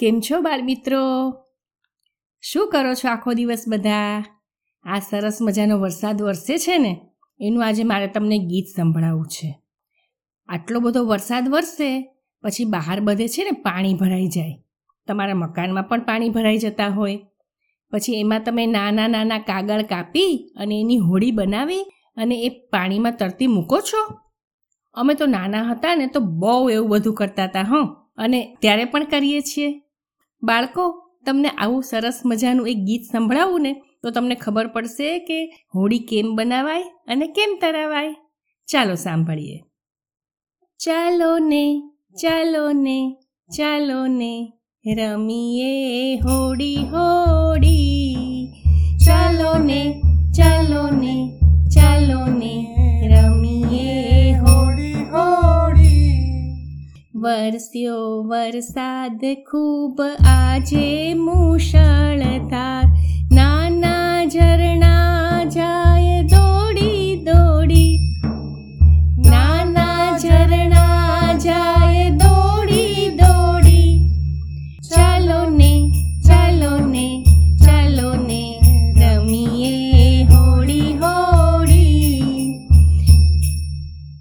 કેમ છો બાળમિત્રો શું કરો છો આખો દિવસ બધા? આ સરસ મજાનો વરસાદ વરસે છે ને, એનું આજે મારે તમને ગીત સંભળાવવું છે. આટલો બધો વરસાદ વરસે, પછી બહાર બધે છે ને પાણી ભરાઈ જાય. તમારા મકાનમાં પણ પાણી ભરાઈ જતા હોય. પછી એમાં તમે નાના નાના કાગળ કાપી અને એની હોડી બનાવી અને એ પાણીમાં તરતી મૂકો છો? અમે તો નાના હતા ને તો બહુ એવું બધું કરતા હતા, હં. અને ત્યારે પણ કરીએ છીએ. બાળકો, તમને આવું સરસ મજાનું એક ગીત સંભળાવું ને, તો તમને ખબર પડશે કે હોડી કેમ બનાવાય અને કેમ તરાવાય. ચાલો સાંભળીએ. ચાલો ને ચાલો ને ચાલો ને, રમીએ હોડી હોડી ચાલો ને ચાલો ને વરસ્યો વરસાદ ખૂબ આજે મુશળધાર. નાના ઝરણા જાય દોડી દોડી. નાના ઝરણા જાય દોડી દોડી. ચાલો ને ચાલો ને ચાલો ને રમીએ હોડી હોડી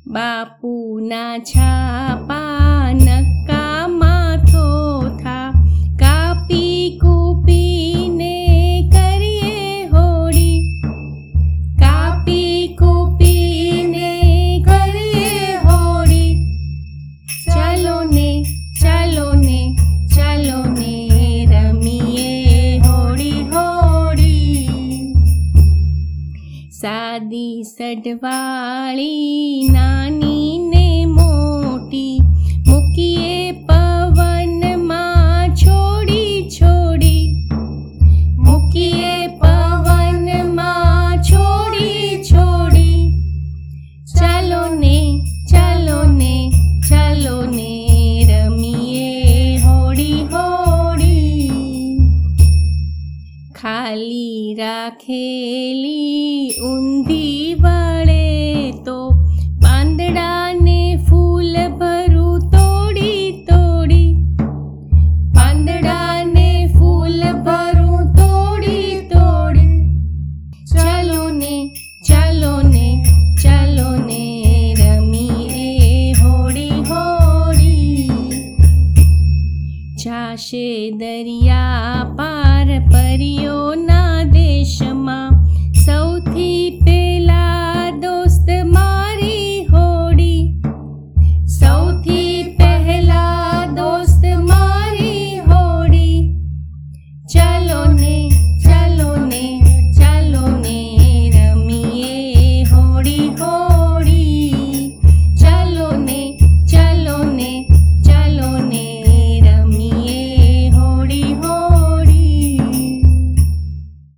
બાપુના છાપા સાદી સડવાળી નાની ખાલી રાખેલી ઊંધી વળે તો પાંદડાને ફૂલ ભરું તોડી તોડી. પાંદડાને ફૂલ ભરું તોડી તોડી. ચાલો ને ચાલો ને ચાલો ને હોડી હોડી જાશે દરિયા You.